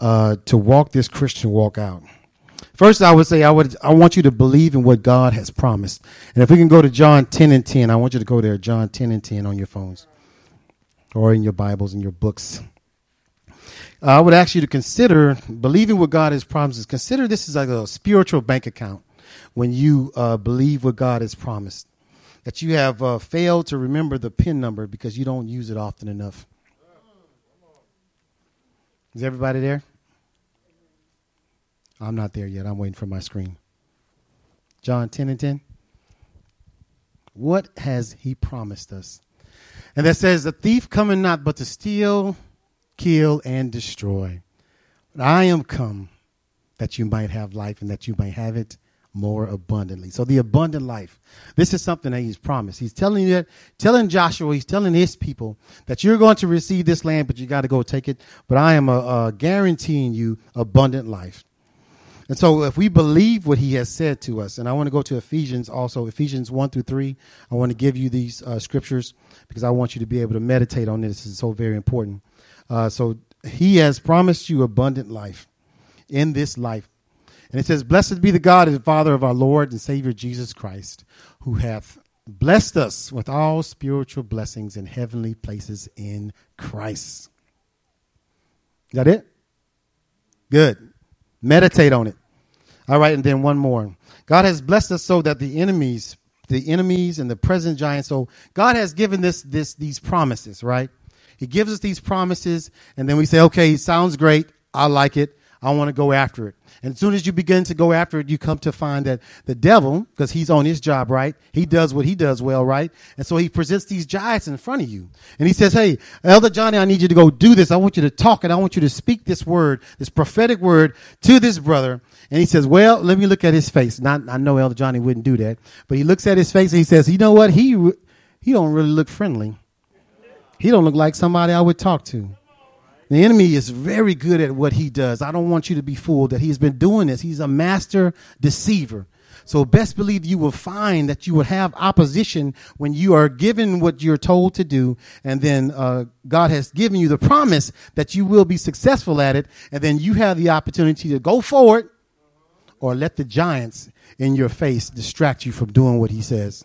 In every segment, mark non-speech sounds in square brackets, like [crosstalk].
uh, to walk this Christian walk out. First, I would say I would I want you to believe in what God has promised. And if we can go to John 10 and 10, I want you to go there, John 10 and 10 on your phones or in your Bibles and your books. I would ask you to consider believing what God has promised. Consider this is like a spiritual bank account when you uh, believe what God has promised. That you have uh, failed to remember the PIN number because you don't use it often enough. Is everybody there? I'm not there yet. I'm waiting for my screen. John 10 and 10. What has he promised us? And that says, The thief coming not but to steal, kill, and destroy. But I am come that you might have life and that you might have it more abundantly. So the abundant life. This is something that he's promised. He's telling you that, telling Joshua, he's telling his people that you're going to receive this land, but you got to go take it. But I am uh, uh, guaranteeing you abundant life. And so if we believe what he has said to us, and I want to go to Ephesians also, Ephesians 1 through 3, I want to give you these uh, scriptures because I want you to be able to meditate on this. It's so very important. Uh, so he has promised you abundant life in this life. And it says, Blessed be the God and Father of our Lord and Savior Jesus Christ, who hath blessed us with all spiritual blessings in heavenly places in Christ. Is that it? Good. Meditate on it. All right, and then one more. God has blessed us so that the enemies, the enemies and the present giants. So God has given this this these promises, right? He gives us these promises, and then we say, okay, sounds great. I like it. I want to go after it. And as soon as you begin to go after it, you come to find that the devil, because he's on his job, right? He does what he does well, right? And so he presents these giants in front of you. And he says, Hey, Elder Johnny, I need you to go do this. I want you to talk and I want you to speak this word, this prophetic word to this brother. And he says, Well, let me look at his face. Not, I know Elder Johnny wouldn't do that, but he looks at his face and he says, You know what? He, he don't really look friendly. He don't look like somebody I would talk to. The enemy is very good at what he does. I don't want you to be fooled that he's been doing this. He's a master deceiver. So best believe you will find that you will have opposition when you are given what you're told to do. And then uh, God has given you the promise that you will be successful at it. And then you have the opportunity to go forward or let the giants in your face distract you from doing what he says.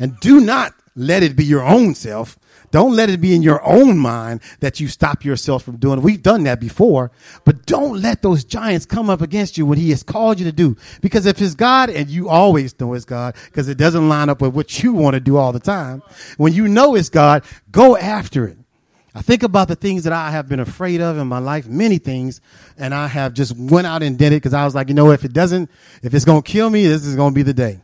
And do not let it be your own self don't let it be in your own mind that you stop yourself from doing it. We've done that before, but don't let those giants come up against you when he has called you to do. Because if it's God, and you always know it's God, because it doesn't line up with what you want to do all the time. When you know it's God, go after it. I think about the things that I have been afraid of in my life, many things, and I have just went out and did it because I was like, you know, if it doesn't, if it's going to kill me, this is going to be the day.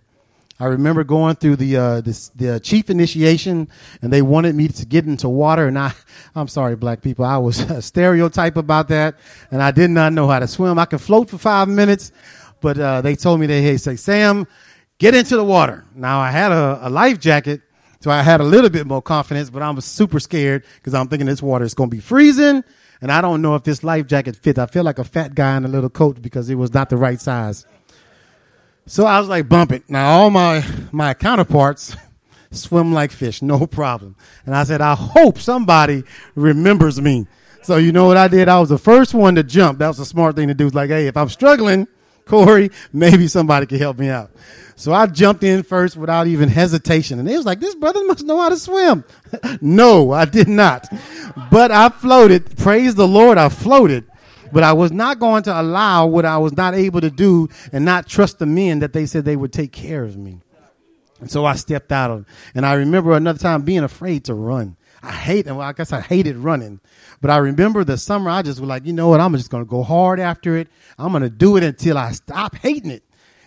I remember going through the uh, this, the chief initiation, and they wanted me to get into water, and I, [laughs] I'm sorry, black people, I was [laughs] a stereotype about that, and I did not know how to swim. I could float for five minutes, but uh, they told me they hey say Sam, get into the water. Now I had a, a life jacket, so I had a little bit more confidence, but I was super scared because I'm thinking this water is going to be freezing, and I don't know if this life jacket fits. I feel like a fat guy in a little coat because it was not the right size. So I was like, bump it. Now all my, my counterparts [laughs] swim like fish, no problem. And I said, I hope somebody remembers me. So you know what I did? I was the first one to jump. That was a smart thing to do. It's like, hey, if I'm struggling, Corey, [laughs] maybe somebody can help me out. So I jumped in first without even hesitation. And they was like, this brother must know how to swim. [laughs] no, I did not. But I floated. Praise the Lord, I floated. But I was not going to allow what I was not able to do and not trust the men that they said they would take care of me. And so I stepped out of, and I remember another time being afraid to run. I hate, well, I guess I hated running, but I remember the summer I just was like, you know what? I'm just going to go hard after it. I'm going to do it until I stop hating it.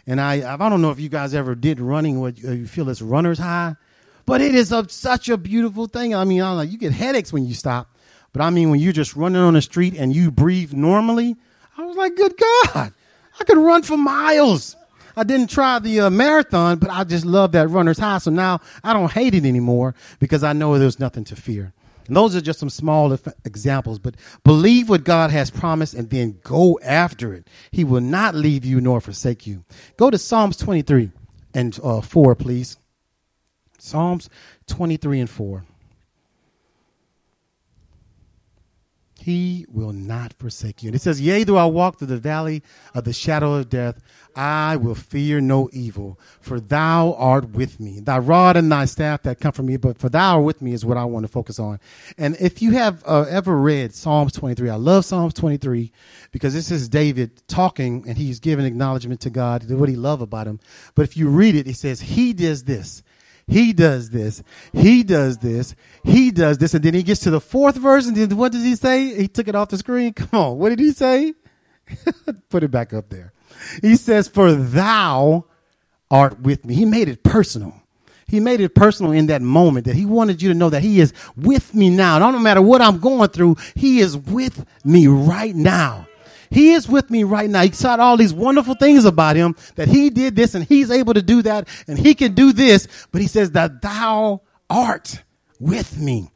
And I, I don't know if you guys ever did running where you feel this runner's high, but it is a, such a beautiful thing. I mean, I'm like, you get headaches when you stop, but I mean, when you're just running on the street and you breathe normally, I was like, good God, I could run for miles. I didn't try the uh, marathon, but I just love that runner's high. So now I don't hate it anymore because I know there's nothing to fear. And those are just some small examples, but believe what God has promised and then go after it. He will not leave you nor forsake you. Go to Psalms 23 and uh, 4, please. Psalms 23 and 4. He will not forsake you. And it says, Yea, though I walk through the valley of the shadow of death, I will fear no evil, for thou art with me. Thy rod and thy staff that comfort me, but for thou art with me is what I want to focus on. And if you have uh, ever read Psalms 23, I love Psalms 23 because this is David talking and he's giving acknowledgement to God, what he love about him. But if you read it, it says, He does this. He does this. He does this. He does this. And then he gets to the fourth verse. And then what does he say? He took it off the screen. Come on. What did he say? [laughs] Put it back up there. He says, For thou art with me. He made it personal. He made it personal in that moment that he wanted you to know that he is with me now. Not no matter what I'm going through, he is with me right now. He is with me right now. He said all these wonderful things about him that he did this and he's able to do that and he can do this. But he says that thou art with me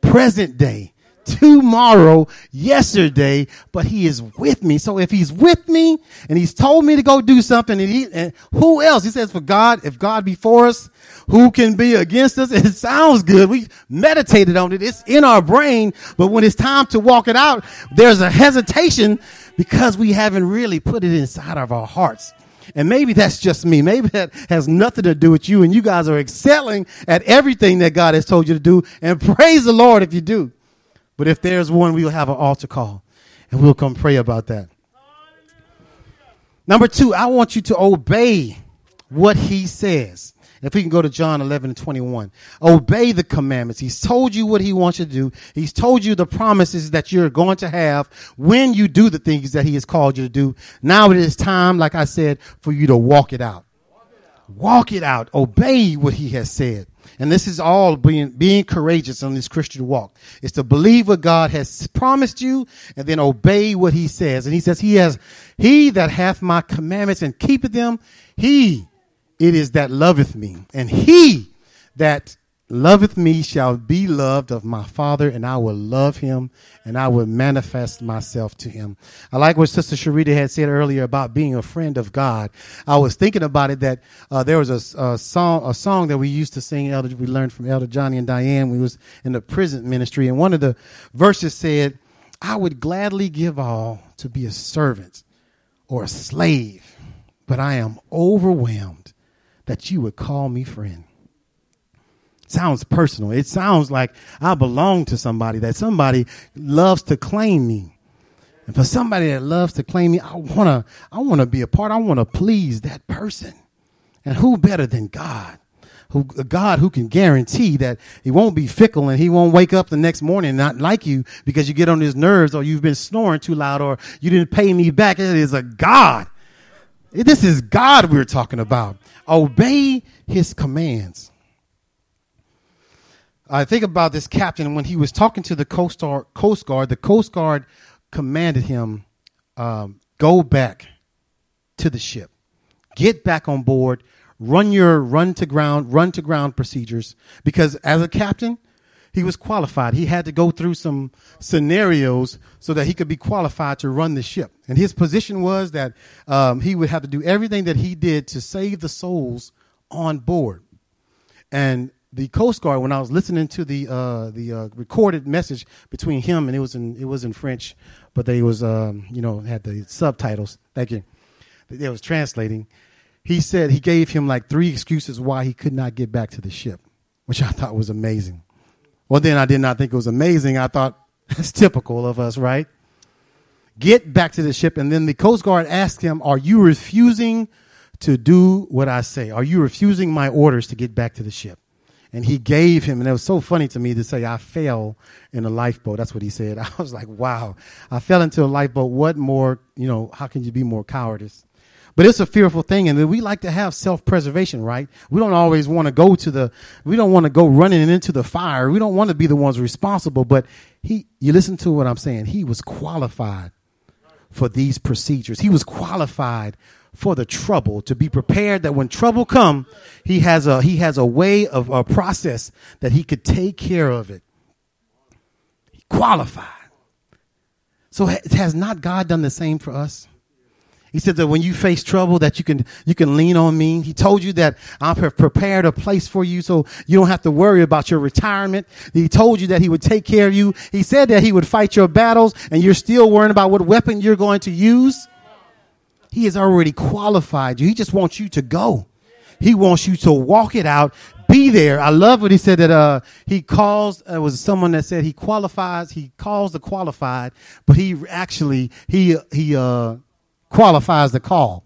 present day tomorrow, yesterday, but he is with me. So if he's with me and he's told me to go do something and, he, and who else? He says for God, if God be for us, who can be against us? [laughs] It sounds good. We meditated on it. It's in our brain, but when it's time to walk it out, there's a hesitation because we haven't really put it inside of our hearts. And maybe that's just me. Maybe that has nothing to do with you and you guys are excelling at everything that God has told you to do. And praise the Lord if you do. But if there's one, we'll have an altar call and we'll come pray about that. Number two, I want you to obey what he says. If we can go to John 11 and 21, obey the commandments. He's told you what he wants you to do. He's told you the promises that you're going to have when you do the things that he has called you to do. Now it is time, like I said, for you to walk it out. Walk it out. Obey what he has said. And this is all being, being courageous on this Christian walk. It's to believe what God has promised you and then obey what he says. And he says, he has, he that hath my commandments and keepeth them, he it is that loveth me. And he that loveth me shall be loved of my Father, and I will love him, and I will manifest myself to him. I like what Sister Sharita had said earlier about being a friend of God. I was thinking about it that uh, there was a, a, song, a song that we used to sing. Elder, we learned from Elder Johnny and Diane. We was in the prison ministry, and one of the verses said, "I would gladly give all to be a servant or a slave, but I am overwhelmed." That you would call me friend. Sounds personal. It sounds like I belong to somebody, that somebody loves to claim me. And for somebody that loves to claim me, I wanna, I wanna be a part. I wanna please that person. And who better than God? Who, a God who can guarantee that he won't be fickle and he won't wake up the next morning and not like you because you get on his nerves or you've been snoring too loud or you didn't pay me back. It is a God. This is God we're talking about. Obey his commands. I think about this captain when he was talking to the Coast Guard. Coast Guard the Coast Guard commanded him, um, "Go back to the ship, get back on board, run your run to ground, run to ground procedures." Because as a captain, he was qualified. He had to go through some scenarios so that he could be qualified to run the ship. And his position was that um, he would have to do everything that he did to save the souls on board. And the Coast Guard, when I was listening to the uh, the uh, recorded message between him and it was in it was in French, but they was um, you know had the subtitles. Thank you. It was translating. He said he gave him like three excuses why he could not get back to the ship, which I thought was amazing. Well, then I did not think it was amazing. I thought [laughs] that's typical of us, right? Get back to the ship. And then the Coast Guard asked him, Are you refusing to do what I say? Are you refusing my orders to get back to the ship? And he gave him, and it was so funny to me to say, I fell in a lifeboat. That's what he said. [laughs] I was like, wow, I fell into a lifeboat. What more, you know, how can you be more cowardice? But it's a fearful thing, and we like to have self-preservation, right? We don't always want to go to the, we don't want to go running into the fire. We don't want to be the ones responsible. But he, you listen to what I'm saying. He was qualified for these procedures. He was qualified for the trouble to be prepared that when trouble come, he has a he has a way of a process that he could take care of it. He qualified. So has not God done the same for us? He said that when you face trouble, that you can you can lean on me. He told you that I have prepared a place for you, so you don't have to worry about your retirement. He told you that he would take care of you. He said that he would fight your battles, and you're still worrying about what weapon you're going to use. He has already qualified you. He just wants you to go. He wants you to walk it out, be there. I love what he said that uh, he calls. It was someone that said he qualifies. He calls the qualified, but he actually he he uh, qualifies the call.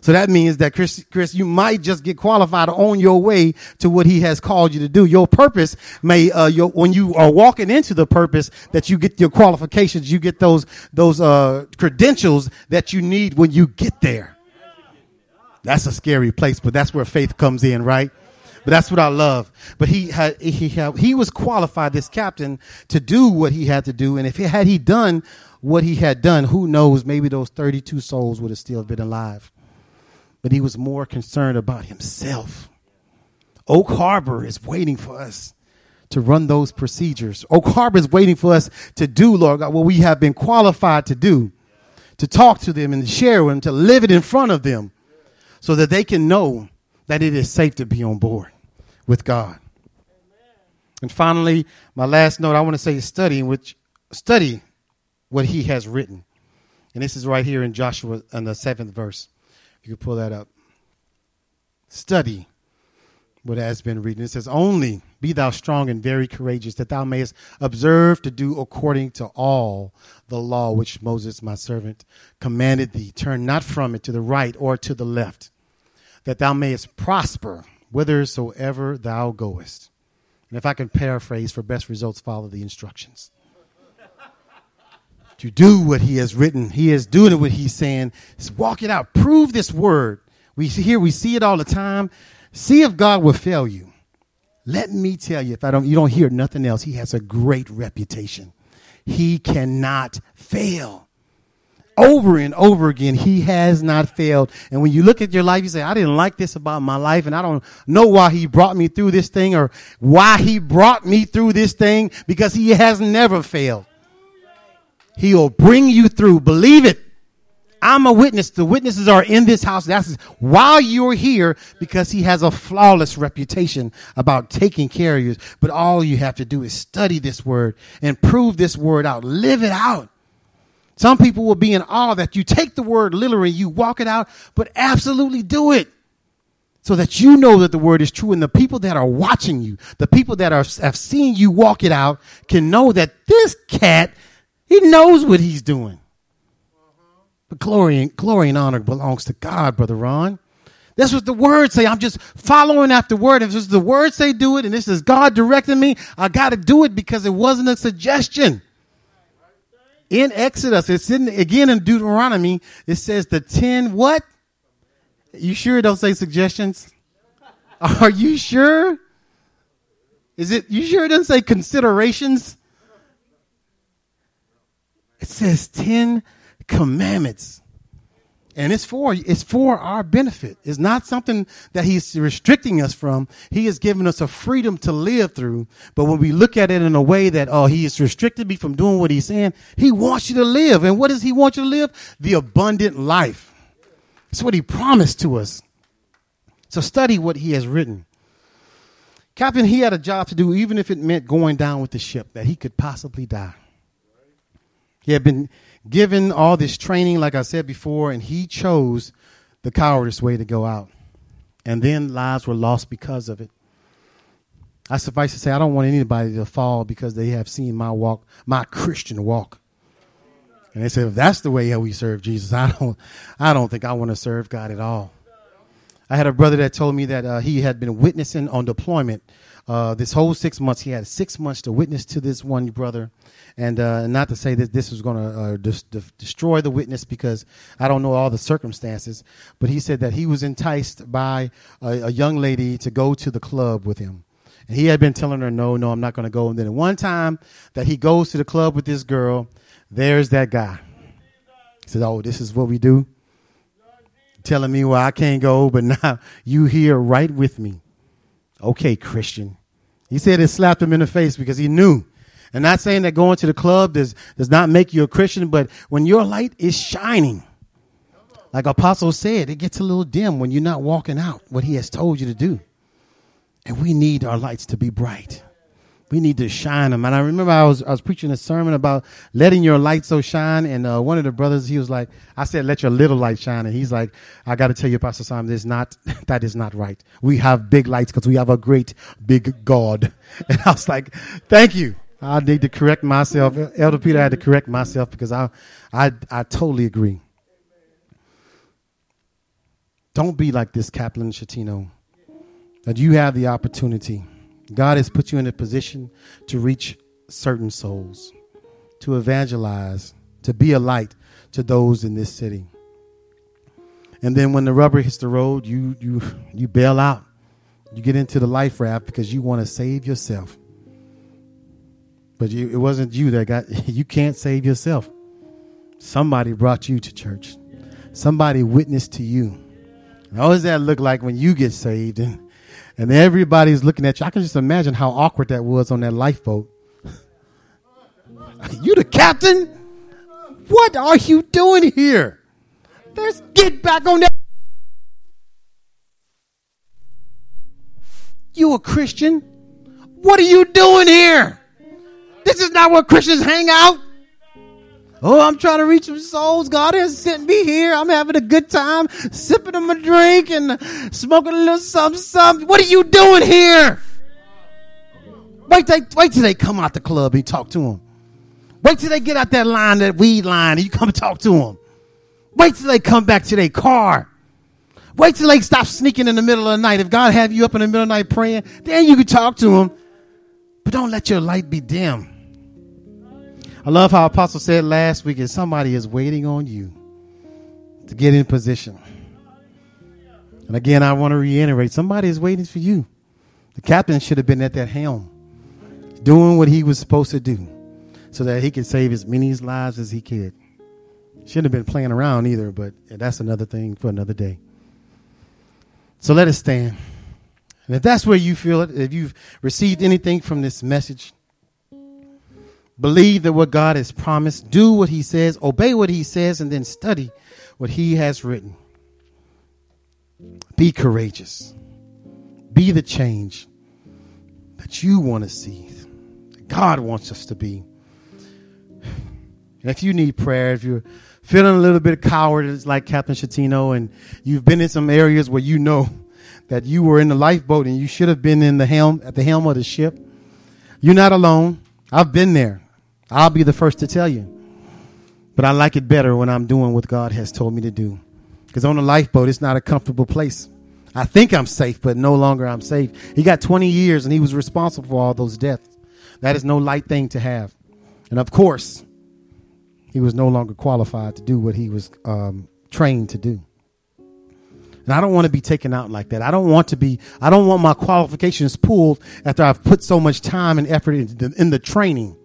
So that means that Chris, Chris, you might just get qualified on your way to what he has called you to do. Your purpose may, uh, your, when you are walking into the purpose, that you get your qualifications, you get those, those, uh, credentials that you need when you get there. That's a scary place, but that's where faith comes in, right? But that's what I love. But he had, he had, he was qualified, this captain, to do what he had to do. And if he had he done what he had done, who knows, maybe those 32 souls would have still been alive but he was more concerned about himself. Oak Harbor is waiting for us to run those procedures. Oak Harbor is waiting for us to do, Lord God, what we have been qualified to do, to talk to them and share with them, to live it in front of them so that they can know that it is safe to be on board with God. And finally, my last note I want to say is study, which study what he has written. And this is right here in Joshua in the seventh verse. You can pull that up. Study what has been written. It says, Only be thou strong and very courageous, that thou mayest observe to do according to all the law which Moses, my servant, commanded thee. Turn not from it to the right or to the left, that thou mayest prosper whithersoever thou goest. And if I can paraphrase, for best results, follow the instructions to do what he has written. He is doing what he's saying. Just walk it out. Prove this word. We hear, we see it all the time. See if God will fail you. Let me tell you, if I don't, you don't hear nothing else, he has a great reputation. He cannot fail. Over and over again, he has not failed. And when you look at your life, you say, I didn't like this about my life, and I don't know why he brought me through this thing or why he brought me through this thing because he has never failed. He'll bring you through. Believe it. I'm a witness. The witnesses are in this house. That's while you're here because he has a flawless reputation about taking care of you. But all you have to do is study this word and prove this word out. Live it out. Some people will be in awe that you take the word literally, you walk it out, but absolutely do it so that you know that the word is true and the people that are watching you, the people that are, have seen you walk it out can know that this cat he knows what he's doing. But glory and, glory and honor belongs to God, Brother Ron. That's what the word say. I'm just following after word. If this is the word say do it, and this is God directing me, I got to do it because it wasn't a suggestion. In Exodus, it's in, again in Deuteronomy, it says the 10 what? You sure it don't say suggestions? [laughs] Are you sure? Is it, you sure it doesn't say considerations? It says 10 commandments. And it's for it's for our benefit. It's not something that he's restricting us from. He has given us a freedom to live through. But when we look at it in a way that oh he has restricted me from doing what he's saying, he wants you to live. And what does he want you to live? The abundant life. That's what he promised to us. So study what he has written. Captain, he had a job to do, even if it meant going down with the ship, that he could possibly die. He had been given all this training, like I said before, and he chose the cowardice way to go out. And then lives were lost because of it. I suffice to say, I don't want anybody to fall because they have seen my walk, my Christian walk. And they said, if that's the way how we serve Jesus, I don't, I don't think I want to serve God at all. I had a brother that told me that uh, he had been witnessing on deployment uh, this whole six months. He had six months to witness to this one brother, and uh, not to say that this was going to uh, dis- destroy the witness because I don't know all the circumstances, but he said that he was enticed by a, a young lady to go to the club with him. And he had been telling her, no, no, I'm not going to go. And then one time that he goes to the club with this girl, there's that guy. He said, oh, this is what we do? Telling me why I can't go, but [laughs] now you here right with me. Okay, Christian. He said it slapped him in the face because he knew and not saying that going to the club does, does not make you a Christian, but when your light is shining, Like Apostle said, it gets a little dim when you're not walking out what he has told you to do. And we need our lights to be bright. We need to shine them. And I remember I was I was preaching a sermon about letting your light so shine. And uh, one of the brothers, he was like, I said, let your little light shine. And he's like, I got to tell you, Pastor Simon, this not [laughs] that is not right. We have big lights because we have a great big God. [laughs] And I was like, thank you. I need to correct myself. Elder Peter I had to correct myself because I I I totally agree. Don't be like this Kaplan Schettino. That you have the opportunity God has put you in a position to reach certain souls, to evangelize, to be a light to those in this city. And then when the rubber hits the road, you you you bail out. You get into the life raft because you want to save yourself. But you, it wasn't you that got [laughs] you can't save yourself. Somebody brought you to church. Somebody witnessed to you. How does that look like when you get saved and and everybody's looking at you. I can just imagine how awkward that was on that lifeboat. [laughs] you the captain? What are you doing here? Let's get back on that. You a Christian? What are you doing here? This is not where Christians hang out. Oh, I'm trying to reach some souls. God has sent me here. I'm having a good time, sipping on my drink and smoking a little something, something. What are you doing here? Wait, till, wait till they come out the club and talk to them. Wait till they get out that line, that weed line, and you come and [laughs] talk to them. Wait till they come back to their car. Wait till they stop sneaking in the middle of the night. If God have you up in the middle of the night praying, then you can talk to them. But don't let your light be dim. I love how Apostle said last week, and somebody is waiting on you to get in position. And again, I want to reiterate somebody is waiting for you. The captain should have been at that helm, doing what he was supposed to do so that he could save as many lives as he could. Shouldn't have been playing around either, but that's another thing for another day. So let us stand. And if that's where you feel it, if you've received anything from this message, Believe that what God has promised, do what He says, obey what He says, and then study what He has written. Be courageous. Be the change that you want to see, that God wants us to be. And if you need prayer, if you're feeling a little bit cowardice like Captain Schettino, and you've been in some areas where you know that you were in the lifeboat and you should have been in the helm at the helm of the ship, you're not alone. I've been there. I'll be the first to tell you. But I like it better when I'm doing what God has told me to do. Because on a lifeboat, it's not a comfortable place. I think I'm safe, but no longer I'm safe. He got 20 years and he was responsible for all those deaths. That is no light thing to have. And of course, he was no longer qualified to do what he was um, trained to do. And I don't want to be taken out like that. I don't want to be, I don't want my qualifications pulled after I've put so much time and effort into the, in the training.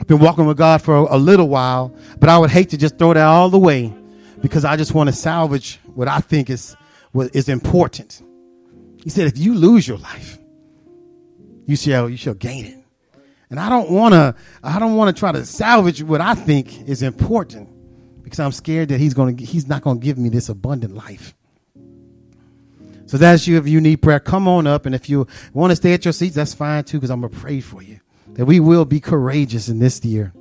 I've been walking with God for a little while, but I would hate to just throw that all away because I just want to salvage what I think is what is important. He said, if you lose your life, you shall you shall gain it. And I don't want to I don't want to try to salvage what I think is important because I'm scared that he's going to he's not going to give me this abundant life. So that's you if you need prayer, come on up and if you want to stay at your seats, that's fine too because I'm going to pray for you that we will be courageous in this year.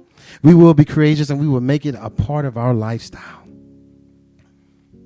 We will be courageous and we will make it a part of our lifestyle.